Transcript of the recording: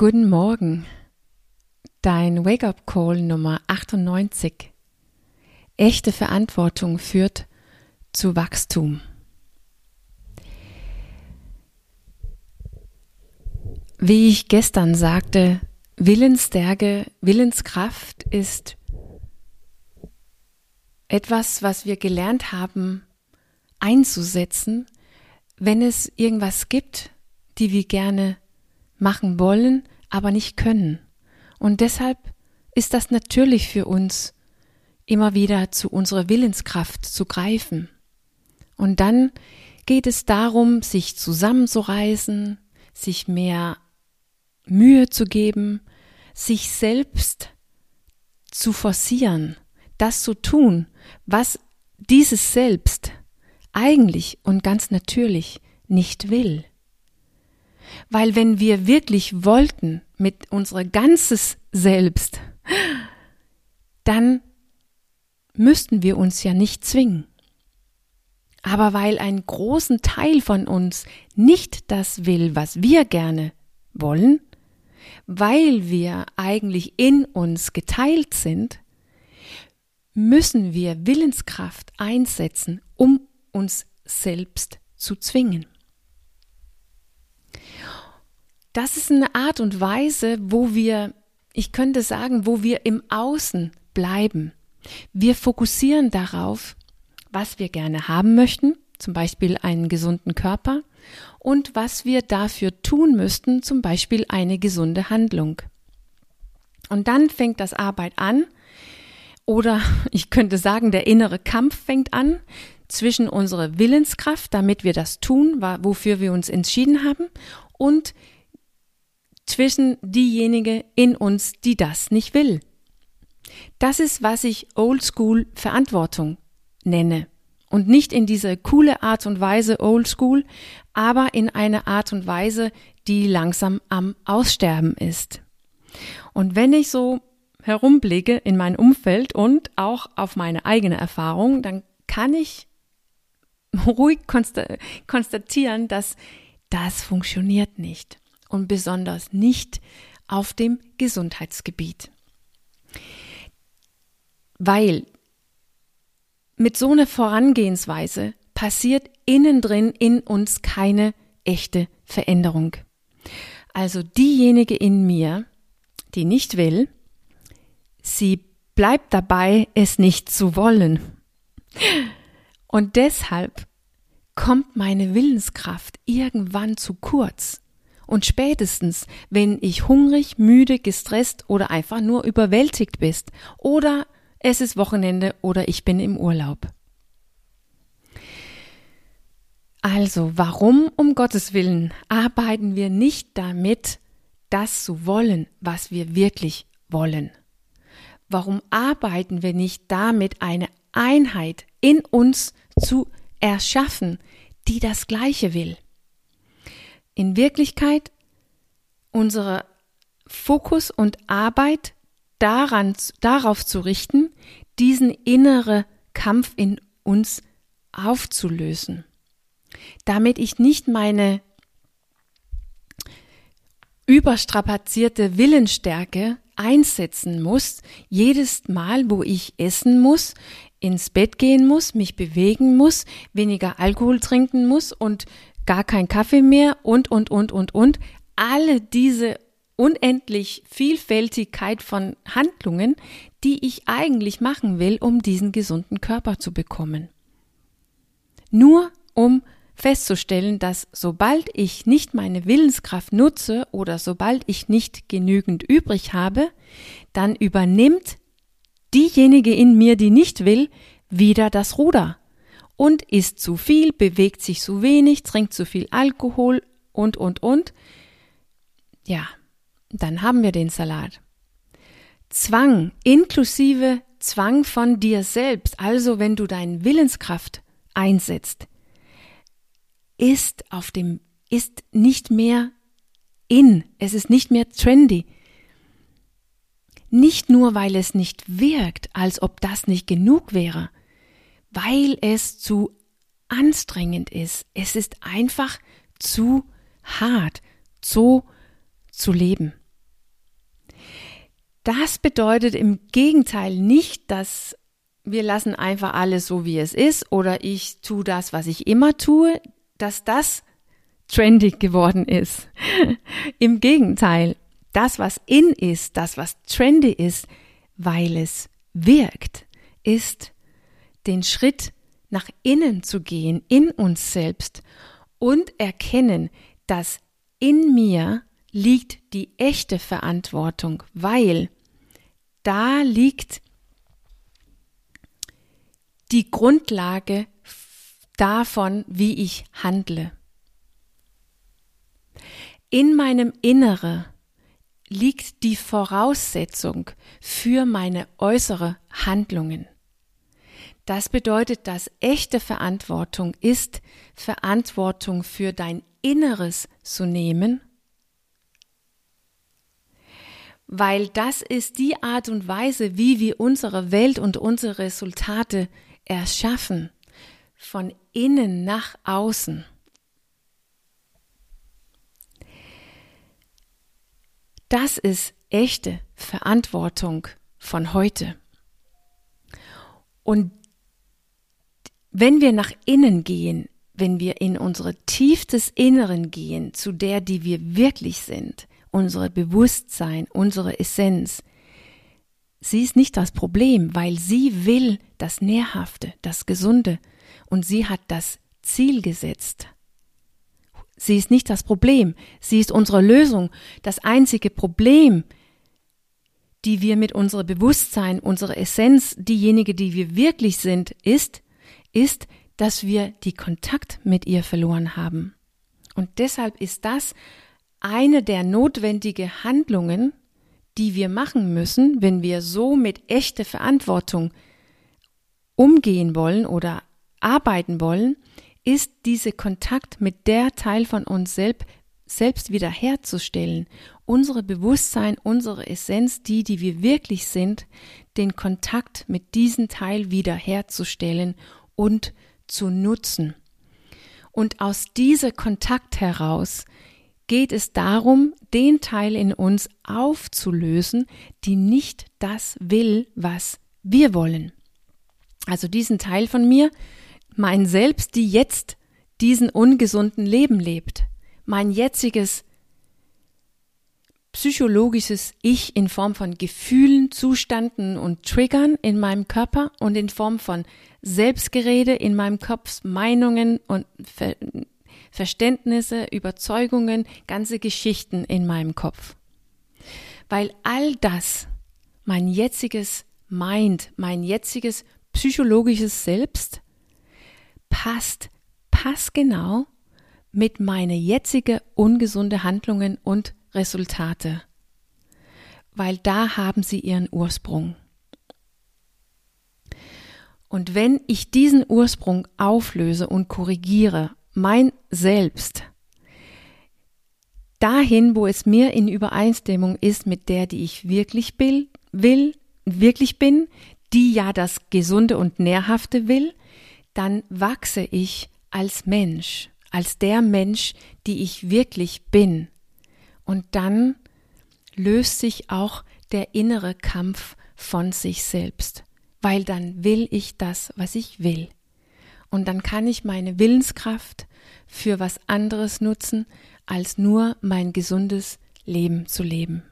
Guten Morgen, dein Wake-up-Call Nummer 98. Echte Verantwortung führt zu Wachstum. Wie ich gestern sagte, Willensstärke, Willenskraft ist etwas, was wir gelernt haben einzusetzen, wenn es irgendwas gibt, die wir gerne machen wollen, aber nicht können. Und deshalb ist das natürlich für uns, immer wieder zu unserer Willenskraft zu greifen. Und dann geht es darum, sich zusammenzureißen, sich mehr Mühe zu geben, sich selbst zu forcieren, das zu tun, was dieses Selbst eigentlich und ganz natürlich nicht will. Weil wenn wir wirklich wollten mit unserer ganzes Selbst, dann müssten wir uns ja nicht zwingen. Aber weil ein großen Teil von uns nicht das will, was wir gerne wollen, weil wir eigentlich in uns geteilt sind, müssen wir Willenskraft einsetzen, um uns selbst zu zwingen. Das ist eine Art und Weise, wo wir, ich könnte sagen, wo wir im Außen bleiben. Wir fokussieren darauf, was wir gerne haben möchten, zum Beispiel einen gesunden Körper, und was wir dafür tun müssten, zum Beispiel eine gesunde Handlung. Und dann fängt das Arbeit an, oder ich könnte sagen, der innere Kampf fängt an zwischen unserer Willenskraft, damit wir das tun, wofür wir uns entschieden haben, und zwischen diejenige in uns, die das nicht will. Das ist, was ich Oldschool Verantwortung nenne. Und nicht in dieser coole Art und Weise Oldschool, aber in einer Art und Weise, die langsam am Aussterben ist. Und wenn ich so herumblicke in mein Umfeld und auch auf meine eigene Erfahrung, dann kann ich ruhig konstatieren, dass das funktioniert nicht und besonders nicht auf dem Gesundheitsgebiet. Weil mit so einer Vorangehensweise passiert innen drin in uns keine echte Veränderung. Also diejenige in mir, die nicht will, sie bleibt dabei, es nicht zu wollen. Und deshalb kommt meine Willenskraft irgendwann zu kurz. Und spätestens, wenn ich hungrig, müde, gestresst oder einfach nur überwältigt bist oder es ist Wochenende oder ich bin im Urlaub. Also, warum um Gottes Willen arbeiten wir nicht damit, das zu wollen, was wir wirklich wollen? Warum arbeiten wir nicht damit, eine Einheit in uns zu erschaffen, die das Gleiche will? In Wirklichkeit unsere Fokus und Arbeit daran, darauf zu richten, diesen innere Kampf in uns aufzulösen, damit ich nicht meine überstrapazierte Willensstärke einsetzen muss, jedes Mal, wo ich essen muss, ins Bett gehen muss, mich bewegen muss, weniger Alkohol trinken muss und gar kein Kaffee mehr und, und, und, und, und. Alle diese unendlich Vielfältigkeit von Handlungen, die ich eigentlich machen will, um diesen gesunden Körper zu bekommen. Nur um festzustellen, dass sobald ich nicht meine Willenskraft nutze oder sobald ich nicht genügend übrig habe, dann übernimmt diejenige in mir, die nicht will, wieder das Ruder und isst zu viel, bewegt sich zu wenig, trinkt zu viel Alkohol und, und, und. Ja, dann haben wir den Salat. Zwang, inklusive Zwang von dir selbst, also wenn du deine Willenskraft einsetzt, ist auf dem, ist nicht mehr in, es ist nicht mehr trendy. Nicht nur, weil es nicht wirkt, als ob das nicht genug wäre, weil es zu anstrengend ist. Es ist einfach zu hart, so zu leben. Das bedeutet im Gegenteil nicht, dass wir lassen einfach alles so, wie es ist oder ich tue das, was ich immer tue, dass das trendig geworden ist. Im Gegenteil, das, was in ist, das, was trendy ist, weil es wirkt, ist den Schritt nach innen zu gehen, in uns selbst und erkennen, dass in mir liegt die echte Verantwortung, weil da liegt die Grundlage davon, wie ich handle. In meinem Innere liegt die Voraussetzung für meine äußere Handlungen. Das bedeutet, dass echte Verantwortung ist, Verantwortung für dein Inneres zu nehmen, weil das ist die Art und Weise, wie wir unsere Welt und unsere Resultate erschaffen, von innen nach außen. Das ist echte Verantwortung von heute. Und wenn wir nach innen gehen, wenn wir in unsere tiefstes Inneren gehen, zu der, die wir wirklich sind, unsere Bewusstsein, unsere Essenz, sie ist nicht das Problem, weil sie will das Nährhafte, das Gesunde und sie hat das Ziel gesetzt. Sie ist nicht das Problem, sie ist unsere Lösung. Das einzige Problem, die wir mit unserem Bewusstsein, unserer Essenz, diejenige, die wir wirklich sind, ist, ist, dass wir die Kontakt mit ihr verloren haben. Und deshalb ist das eine der notwendigen Handlungen, die wir machen müssen, wenn wir so mit echter Verantwortung umgehen wollen oder arbeiten wollen, ist diese Kontakt mit der Teil von uns selbst, selbst wiederherzustellen, unsere Bewusstsein, unsere Essenz, die, die wir wirklich sind, den Kontakt mit diesem Teil wiederherzustellen und zu nutzen. Und aus dieser Kontakt heraus geht es darum, den Teil in uns aufzulösen, die nicht das will, was wir wollen. Also diesen Teil von mir, mein Selbst, die jetzt diesen ungesunden Leben lebt, mein jetziges psychologisches Ich in Form von Gefühlen, Zuständen und Triggern in meinem Körper und in Form von Selbstgerede in meinem Kopf, Meinungen und Ver Verständnisse, Überzeugungen, ganze Geschichten in meinem Kopf. Weil all das, mein jetziges Mind, mein jetziges psychologisches Selbst, passt passgenau mit meine jetzige ungesunde Handlungen und Resultate, weil da haben sie ihren Ursprung. Und wenn ich diesen Ursprung auflöse und korrigiere, mein Selbst, dahin, wo es mir in Übereinstimmung ist mit der, die ich wirklich will, will, wirklich bin, die ja das Gesunde und Nährhafte will, dann wachse ich als Mensch, als der Mensch, die ich wirklich bin. Und dann löst sich auch der innere Kampf von sich selbst, weil dann will ich das, was ich will. Und dann kann ich meine Willenskraft für was anderes nutzen, als nur mein gesundes Leben zu leben.